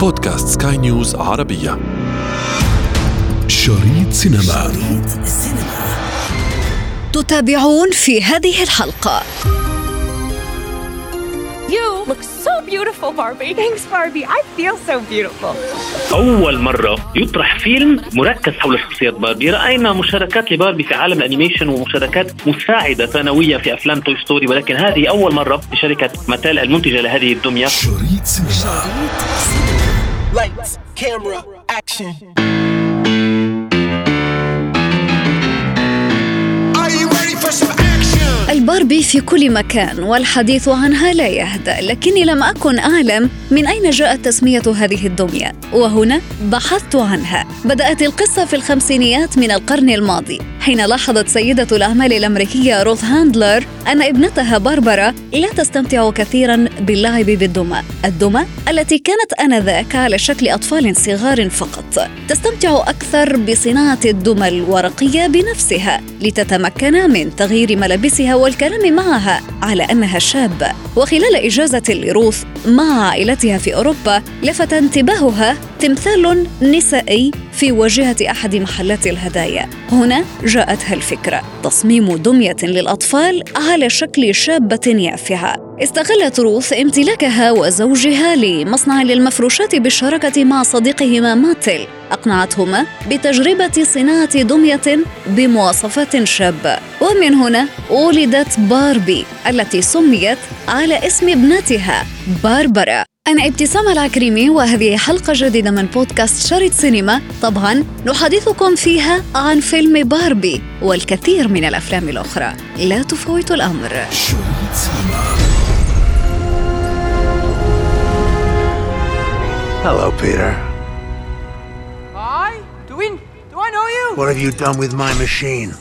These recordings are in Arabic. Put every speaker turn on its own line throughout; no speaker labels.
بودكاست سكاي نيوز عربية. شريط سينما.
شريط سينما تتابعون في هذه الحلقة.
You look so beautiful, Barbie.
Thanks, Barbie. I feel so beautiful.
أول مرة يطرح فيلم مركز حول شخصية باربي. رأينا مشاركات لباربي في عالم الأنيميشن ومشاركات مساعدة ثانوية في أفلام توي ستوري. ولكن هذه أول مرة لشركة ماتيل المنتجة لهذه الدمية
شريط سينما.
Lights, camera, action. Are you ready for some action?
الباربي في كل مكان والحديث عنها لا يهدأ لكني لم أكن أعلم من أين جاءت تسمية هذه الدمية وهنا بحثت عنها بدأت القصة في الخمسينيات من القرن الماضي حين لاحظت سيدة الأعمال الأمريكية روث هاندلر أن ابنتها باربرا لا تستمتع كثيرا باللعب بالدمى الدمى التي كانت آنذاك على شكل أطفال صغار فقط. تستمتع أكثر بصناعة الدمى الورقية بنفسها لتتمكن من تغيير ملابسها والكلام معها على أنها شابة. وخلال إجازة لروث مع عائلتها في أوروبا لفت انتباهها تمثال نسائي في واجهة أحد محلات الهدايا. هنا جاءتها الفكرة. تصميم دمية للأطفال على شكل شابة يافعة. استغلت روث امتلاكها وزوجها لمصنع للمفروشات بالشراكة مع صديقهما ماتل. أقنعتهما بتجربة صناعة دمية بمواصفات شابة ومن هنا ولدت باربي التي سميت على اسم ابنتها باربرا. أنا ابتسام العكريمي وهذه حلقة جديدة من بودكاست شريط سينما. طبعا نحدثكم فيها عن فيلم باربي والكثير من الأفلام الأخرى. لا تفوتوا الأمر.
شريط سينما.
Hello, Peter.
Hi? Do we? Do I know you?
What have you done with my machine?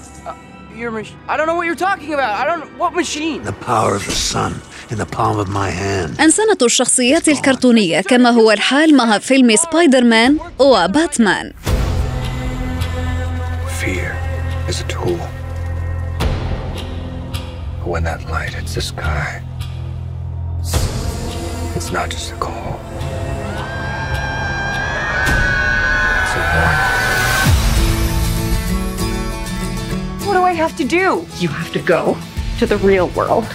Your machine. I don't know what you're talking about. I don't. What machine?
The power of the sun in the palm of my hand.
أنسنة الشخصيات الكرتونية كما هو الحال مع فيلم سبايدر مان وباتمان
Fear is a tool. But when that light hits the sky, it's not just a call.
Have to do?
You have to go to the real world.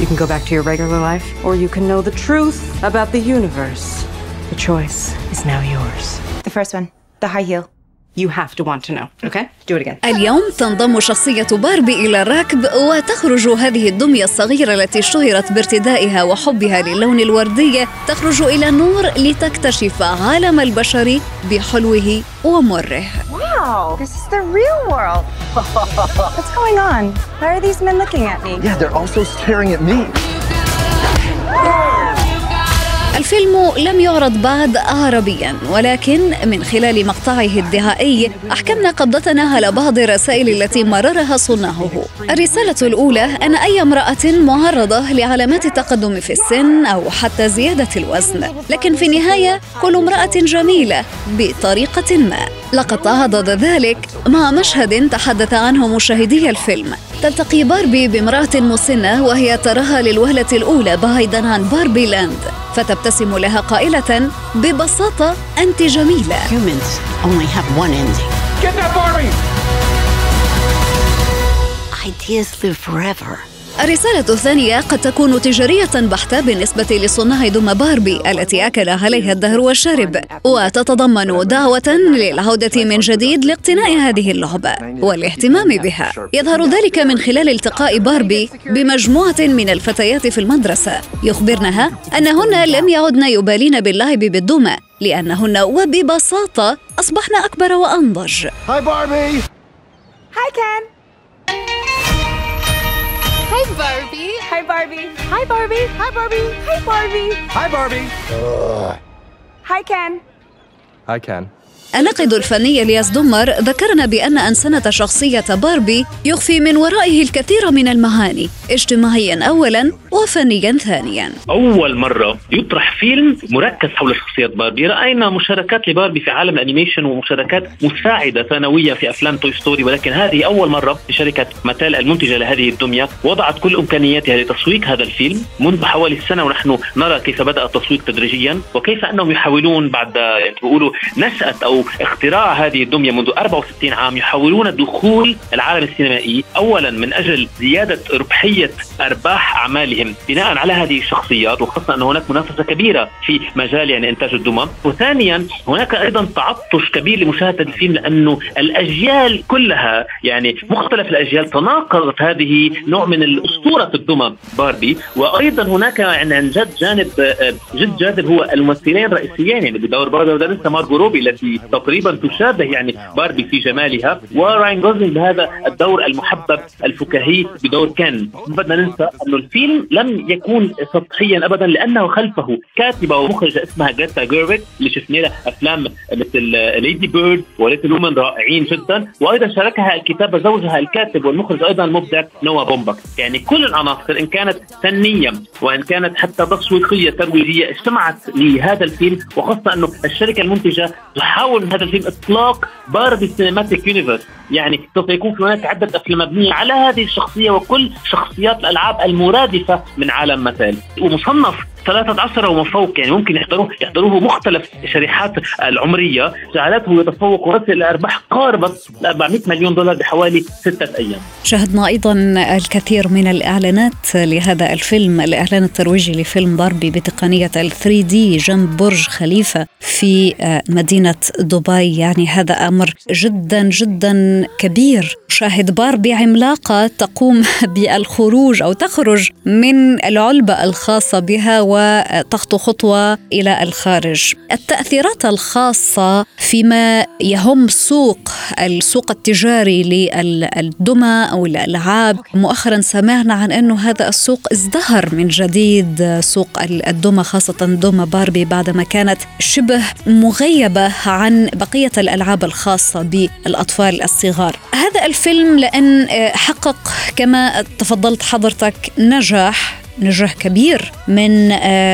You can go back to your regular life, or you can know the truth about the universe. The choice is now yours.
The first one. The high heel.
You have to want to know, okay? Do it again.
اليوم تنضم شخصية باربي إلى الركب وتخرج هذه الدمية الصغيرة التي اشتهرت بارتدائها وحبها للون الوردي تخرج إلى النور لتكتشف عالم البشر بحلوه ومره
Wow. This is the real world. What's going on? Why are these men looking at me?
Yeah, they're also staring at me.
الفيلم لم يعرض بعد عربيا ولكن من خلال مقطعه الدعائي أحكمنا قبضتنا على بعض الرسائل التي مررها صناعه الرسالة الأولى أن أي امرأة معرضة لعلامات التقدم في السن أو حتى زيادة الوزن. لكن في النهاية كل امرأة جميلة بطريقة ما. لقد تعاضد ذلك مع مشهد تحدث عنه مشاهدي الفيلم. تلتقي باربي بامرأة مسنة وهي تراها للوهلة الأولى بعيدا عن باربي لاند. فتبتسم لها قائلة ببساطة أنت جميلة. الرسالة الثانية قد تكون تجارية بحتة بالنسبة لصناع دم باربي التي أكل عليها الدهر والشرب وتتضمن دعوة للعودة من جديد لاقتناء هذه اللعبة والاهتمام بها يظهر ذلك من خلال التقاء باربي بمجموعة من الفتيات في المدرسة يخبرنها أنهن لم يعدن يبالين باللعب بالدمى لأنهن وببساطة أصبحن أكبر وأنضج
Hi, Barbie.
Hi, Ken.
Hi, Barbie.
Hi, Barbie. Hi, Barbie. Hi, Barbie. Hi, Barbie.
Hi, Barbie.
Hi, Ken.
Hi, Ken.
الناقد الفني إلياس دمر ذكرنا بأن أنسنة شخصية باربي يخفي من ورائه الكثير من المعاني اجتماعيا أولا وفنيا ثانيا.
أول مرة يطرح فيلم مركز حول شخصية باربي. رأينا مشاركات لباربي في عالم الأنيميشن ومشاركات مساعدة ثانوية في أفلام توي ستوري. ولكن هذه أول مرة شركة ماتيل المنتجة لهذه الدمية وضعت كل إمكانياتها لتسويق هذا الفيلم. منذ حوالي السنة ونحن نرى كيف بدأ التسويق تدريجيا وكيف أنهم يحاولون بعد يعني بيقولوا نشأة أو اختراع هذه الدمية منذ 64 عام يحاولون دخول العالم السينمائي. اولا من أجل زيادة ربحية أرباح اعمالهم بناء على هذه الشخصيات وخاصة أن هناك منافسة كبيرة في مجال يعني إنتاج الدمى وثانيا هناك أيضا تعطش كبير لمشاهدة الفيلم لأنه الأجيال كلها يعني مختلف الأجيال تناقضت هذه نوع من الأسطورة الدمى باربي. وأيضا هناك يعني عن جد جانب جدا جاذب هو الممثلين الرئيسيين يعني بدور باربي ودارسة مارغو روبي التي تقريبا تشابه يعني باربي في جمالها. وراين غوسلينغ بهذا الدور المحبب الفكاهي بدور كين. ما بدنا ننسى أنه الفيلم لم يكون سطحيا ابدا لأنه خلفه كاتبة ومخرجة اسمها غريتا غيرويغ اللي شفنا لها أفلام مثل ليدي بيرد وليتل ويمن رائعين جدا. وأيضا شاركها الكتابة زوجها الكاتب والمخرج أيضا المبدع نوا بومباك. يعني كل العناصر إن كانت فنية وإن كانت حتى تسويقية ترويجية اجتمعت لهذا الفيلم. وخاصة أنه الشركة المنتجة تحاول من هذا الفيلم إطلاق باربي cinematic universe. يعني سوف يكون في هناك عدة أفلام مبنية على هذه الشخصية وكل شخصيات الألعاب المرادفة من عالم ماتيل ومصنف 13 وما فوق يعني ممكن يحضروه يحضروه مختلف الشريحات العمرية جعلته يتفوق ويصل إلى أرباح قاربت 400 مليون دولار بحوالي ستة أيام.
شاهدنا أيضا الكثير من الإعلانات لهذا الفيلم، الإعلان الترويجي لفيلم باربي بتقنية ال 3 دي جنب برج خليفة في مدينة دبي، يعني هذا أمر جدا جدا كبير. شاهد باربي عملاقة تقوم بالخروج أو تخرج من العلبة الخاصة بها وتخطو خطوة إلى الخارج. التأثيرات الخاصة فيما يهم سوق السوق التجاري للدمى أو الألعاب، مؤخرا سمعنا عن أنه هذا السوق ازدهر من جديد سوق الدمى خاصة دمى باربي بعدما كانت شبه مغيبة عن بقية الألعاب الخاصة بالأطفال الصغار. هذا الفيلم لأن حقق كما تفضلت حضرتك نجاح نجاح كبير من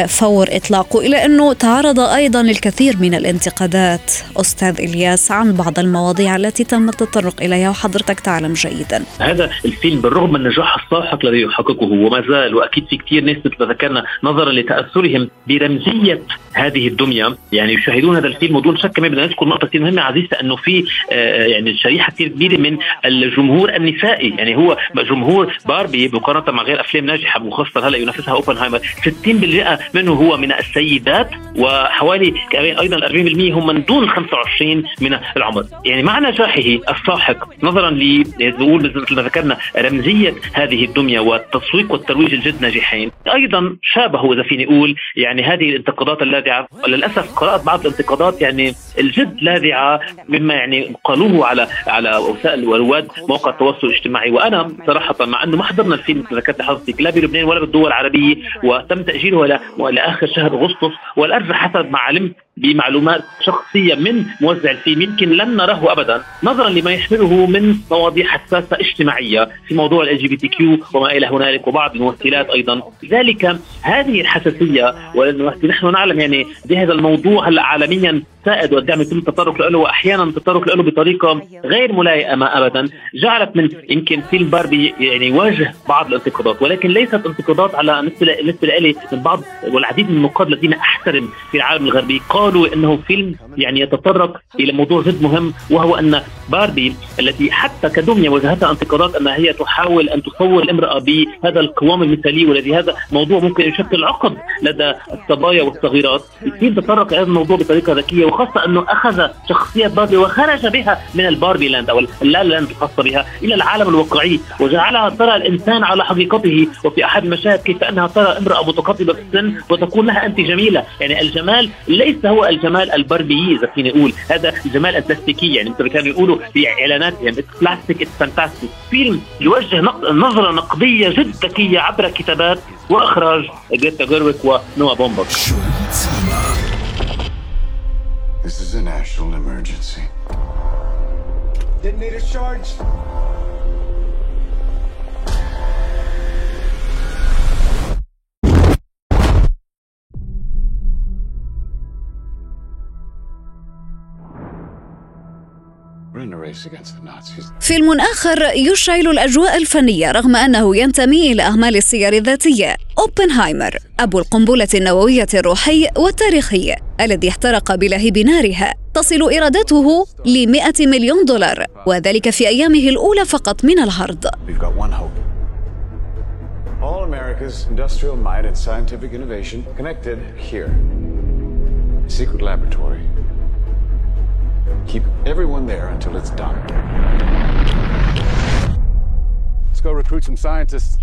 فور إطلاقه إلى أنه تعرض أيضا للكثير من الانتقادات. أستاذ إلياس عن بعض المواضيع التي تم التطرق إليها وحضرتك تعلم جيدا.
هذا الفيلم بالرغم من النجاح الساحق الذي يحققه وما زال وأكيد في كثير ناس مثل ذكرنا نظرا لتأثرهم برمزية هذه الدمية. يعني يشاهدون هذا الفيلم ودون شك كمان بدنا نذكر نقطة كثير مهمة عزيزة أنه في يعني شريحة كثير كبيرة من الجمهور النسائي. يعني هو جمهور باربي مقارنة مع غير أفلام ناجحة وخاصة هلا ينافسها أوبنهايمر. 60% منه هو من السيدات وحوالي أيضا 40% هم من دون 25 من العمر. يعني مع نجاحه الساحق نظرا ل نقول مثل ما ذكرنا رمزية هذه الدمية والتسويق والترويج الجد ناجحين. أيضا شابه إذا فيني أقول يعني هذه الانتقادات اللاذعة. للأسف قرأت بعض الانتقادات يعني الجد لاذعة مما يعني قالوه على على وسائل ورواد مواقع التواصل الاجتماعي. وأنا صراحة مع أنه ما حضرنا الفيلم ذكرت حضرتك لا بلبنان ولا بالدول العربية وتم تاجيله لآخر شهر أغسطس والارجح حسب ما علمت بمعلومات شخصية من موزع الفيلم يمكن لن نراه أبدا نظرا لما يحمله من مواضيع حساسة اجتماعية في موضوع ال LBTQ وما إلى هنالك وبعض الممثلات أيضا. لذلك هذه الحساسية ونحن نعلم يعني بهذا الموضوع هلأ عالميا سائد والدعم يتم التطرق له واحيانا التطرق له بطريقة غير ملائمة ابدا. جعلت من يمكن فيلم باربي يعني يواجه بعض الانتقادات ولكن ليست انتقادات على بالنسبة لي من بعض والعديد من النقاد الذين أحترم في العالم الغربي. قالوا إنه فيلم يعني يتطرق إلى موضوع جد مهم وهو أن باربي التي حتى كدمية واجهتها انتقادات أنها هي تحاول أن تصور الامراه بهذا القوام المثالي والذي هذا موضوع ممكن يشكل عقد لدى الصبايا والصغيرات. الفيلم تطرق إلى هذا الموضوع بطريقة ذكية؟ وخاصة أنه أخذ شخصيه باربي وخرج بها من ال Barbie Land أو ال La La Land الخاصة بها إلى العالم الواقعي وجعلها ترى الإنسان على حقيقته. وفي أحد المشاهد كيف أنها ترى امرأة متقدمه في السن وتقول لها أنت جميلة. يعني الجمال ليس هو الجمال الباربي إذا فيني أقول هذا الجمال البلاستيكي يعني مثل كانوا يقولوا في اعلاناتهم يعني plastic it's fantastic فيلم يوجه نظرة نقدية جد ذكية عبر كتابات وإخراج جريتا جيرويك ونوا بومبك
This is a national emergency.
Detonator charge.
فيلم آخر يشعل الأجواء الفنية رغم أنه ينتمي إلى أعمال السير الذاتية أوبنهايمر أبو القنبلة النووية الروحي والتاريخي الذي احترق بلهيب نارها تصل إيراداته ل 100 مليون دولار وذلك في أيامه الأولى فقط من العرض
We've got one hope. All America's industrial might and scientific innovation connected here. A secret laboratory. Keep everyone there until it's done. Let's go recruit some scientists.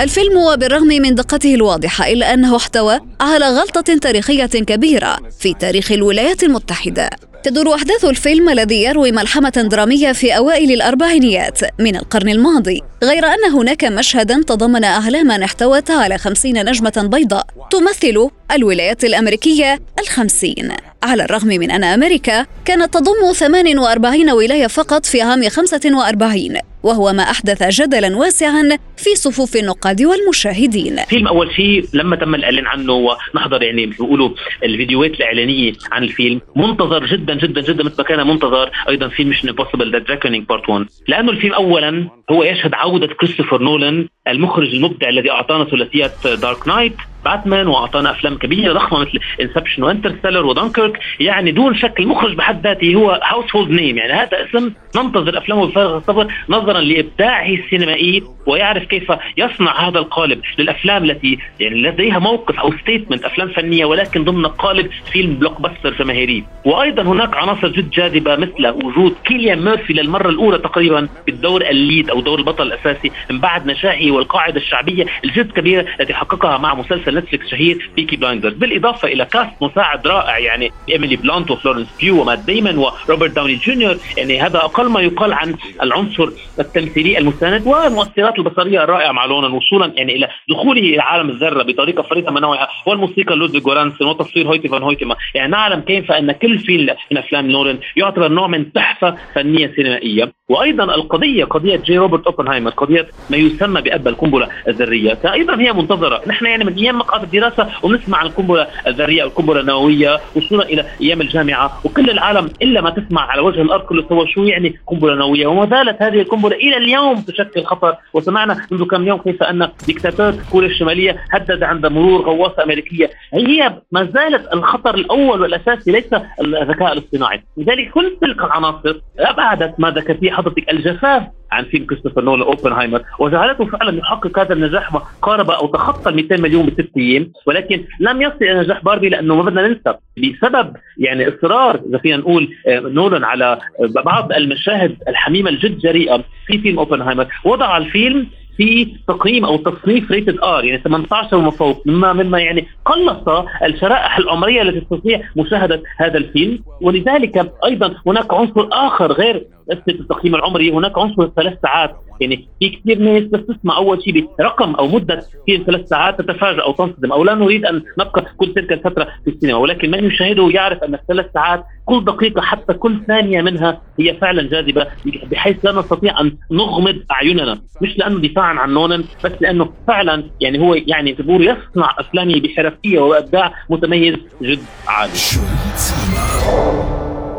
الفيلم وبالرغم من دقته الواضحة إلا أنه احتوى على غلطة تاريخية كبيرة في تاريخ الولايات المتحدة تدور أحداث الفيلم الذي يروي ملحمة درامية في أوائل الأربعينيات من القرن الماضي غير أن هناك مشهدا تضمن أعلاما احتوت على خمسين نجمة بيضاء تمثل الولايات الأمريكية الخمسين. على الرغم من أن أمريكا كانت تضم 48 ولاية فقط في عام 45 وهو ما أحدث جدلا واسعا في صفوف النقاد والمشاهدين.
فيلم أول شيء لما تم الإعلان عنه ونحضر يعني بيقولوا الفيديوهات الإعلانية عن الفيلم منتظر جدا جدا جدا مثل ما كان منتظر أيضا فيلم Mission Impossible Dead Reckoning Part 1 لأنه الفيلم اولا هو يشهد عودة كريستوفر نولان المخرج المبدع الذي اعطانا ثلاثيات Dark Knight باتمان وأعطانا أفلام كبيرة ضخمة مثل Inception و Interstellar و Dunkirk يعني دون شك المخرج بحد ذاته هو household name يعني هذا اسم ننتظر أفلامه بفارغ الصبر نظرا لإبداعه السينمائي ويعرف كيف يصنع هذا القالب للأفلام التي يعني لديها موقف أو statement أفلام فنية ولكن ضمن قالب فيلم blockbuster جماهيري وأيضا هناك عناصر جد جاذبة مثل وجود كيليان ميرفي للمرة الأولى تقريبا بالدور ال lead أو دور البطل الأساسي من بعد نجاحه والقاعدة الشعبية الجد كبيرة التي حققها مع مسلسل نتفلكس شهير Peaky Blinders. بالإضافة إلى cast مساعد رائع يعني إيميلي بلانت وفلورنس بيو ومات ديمون وروبرت داوني جونيور. يعني هذا أقل ما يقال عن العنصر التمثيلي المستند والمؤثرات البصرية الرائعة مع نولان وصولا يعني إلى دخوله إلى عالم الذرة بطريقة فريده من نوعها. والموسيقى لودفيج جورانسن وتصوير هويتي فان هويتيما يعني نعلم كيف أن كل فيلم من أفلام نولان يعتبر نوع من تحفة فنية سينمائية. وأيضا القضية قضية جي روبرت أوبنهايمر قضية ما يسمى بأب القنبلة الذرية. أيضا هي منتظرة. نحن يعني من أيام مقعد الدراسة ونسمع عن القنبلة الذرية أو القنبلة النووية وصولا إلى أيام الجامعة وكل العالم إلا ما تسمع على وجه الأرض كله هو شو يعني قنبلة نووية. وما زالت هذه القنبلة إلى اليوم تشكل خطر. وسمعنا منذ كم يوم كيف أن دكتاتور كوريا الشمالية هدد عند مرور غواصة أمريكية. هي ما زالت الخطر الأول والأساسي ليس الذكاء الاصطناعي. لذلك كل تلك العناصر أبعدت ما ذكرت فيه حضرتك الجفاف عن فيلم كريستوفر نولان أوبنهايمر. وجعلته فعلا يحقق هذا النجاح وقارب أو تخطى ال 200 مليون بست أيام ولكن لم يصل إلى نجاح باربي لأنه ما بدنا ننسى بسبب يعني إصرار إذا فينا نقول آه، نولان على بعض المشاهد الحميمة الجد جريئة في فيلم أوبنهايمر. وضع الفيلم في تقييم أو تصنيف rated R يعني 18 وما فوق مما مما يعني قلص الشرائح العمرية التي تستطيع مشاهدة هذا الفيلم. ولذلك أيضا هناك عنصر آخر غير التقييم العمري هناك عنصر الثلاث ساعات. يعني في كثير ناس بس تسمع أول شيء برقم أو مدة فيلم ثلاث ساعات تتفاجأ أو تنصدم أو لا نريد أن نبقى كل تلك الفترة في السينما. ولكن من يشاهده يعرف أن الثلاث ساعات كل دقيقة حتى كل ثانية منها هي فعلا جاذبة بحيث لا نستطيع أن نغمض أعيننا مش لأنه دفاعا عن نونن بس لأنه فعلا يعني هو يعني تقول يصنع افلامه بحرفية وأبداع متميز جد عالي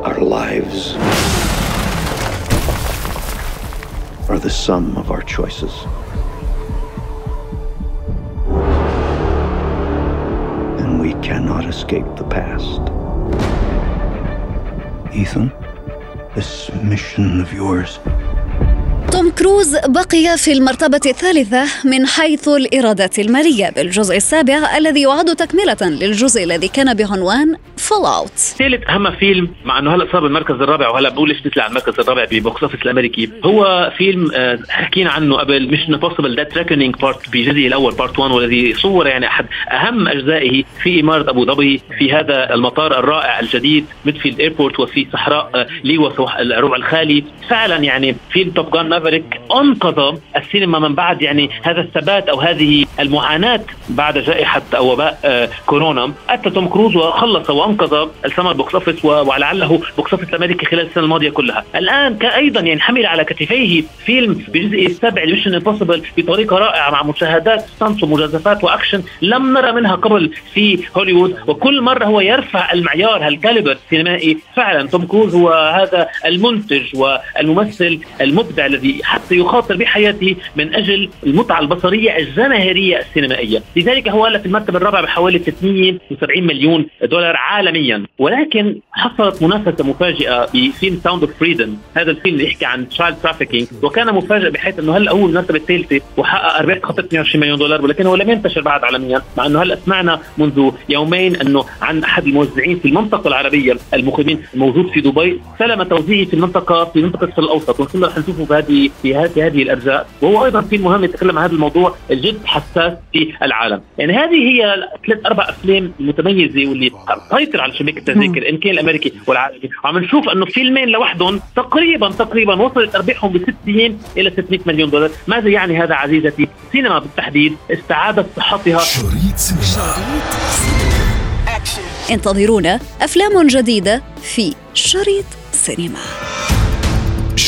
Our lives are the sum of our choices. And we cannot escape the past. Ethan, this mission of yours
كروز بقي في المرتبة الثالثة من حيث الإيرادات المالية بالجزء السابع الذي يعد تكملة للجزء الذي كان بعنوان Fallout
ثالث أهم فيلم مع إنه هلا صار بالمركز الرابع وهلا بقول ليش على المركز الرابع ب box office الأمريكي. هو فيلم آه، حكينا عنه قبل Mission Impossible Dead Reckoning Part بجزئه الأول Part 1 والذي صور يعني أحد أهم أجزائه في إمارة أبو ظبي في هذا المطار الرائع الجديد Midfield Airport وفي صحراء آه، ليوا الربع الخالي. فعلا يعني فيلم Top Gun Maverick أنقذ السينما من بعد يعني هذا الثبات أو هذه المعاناة بعد جائحة أو وباء آه، كورونا. أتى توم كروز وخلص وأنقذ انقذ ال summer box office ولعله box office الامريكي خلال السنة الماضية كلها. الآن كايضا يعني حمل على كتفيه فيلم بجزء السابع ل Mission Impossible بطريقة رائعة مع مشاهدات stunts ومجازفات وأكشن لم نرى منها قبل في هوليوود. وكل مرة هو يرفع المعيار هال caliber السينمائي فعلا توم كروز هو هذا المنتج والممثل المبدع الذي حتى يخاطر بحياته من أجل المتعة البصرية الجماهيرية السينمائية. لذلك هو في المرتبه الرابعه بحوالي 670 مليون دولار عالميا. ولكن حصلت منافسة مفاجئة بفيلم Sound of Freedom هذا الفيلم اللي يحكي عن child trafficking وكان مفاجئ بحيث إنه هلا هو المرتبه الثالثه وحقق ارباح تخطى 22 مليون دولار ولكنه لم ينتشر بعد عالميا. مع إنه هلا سمعنا منذ يومين إنه عن أحد الموزعين في المنطقة العربية المقيمين الموجود في دبي سلم توزيعه في المنطقة في منطقة الشرق الأوسط. ونحن رح نشوفه في هذه في هذه الأجزاء. وهو أيضا فيلم مهم يتكلم عن هذا الموضوع الجد حساس في العالم. يعني هذه هي ثلاث أربع أفلام متميزة واللي تسيطر على شباك التذاكر إن كان الأمريكي والعالمي وعم نشوف إنه فيلمين لوحدهم تقريبا تقريبا وصلت أرباحهم بست أيام إلى 600 مليون دولار. ماذا يعني هذا عزيزتي؟ سينما بالتحديد استعادت صحتها.
شريط سينما.
انتظرونا أفلام جديدة في شريط سينما.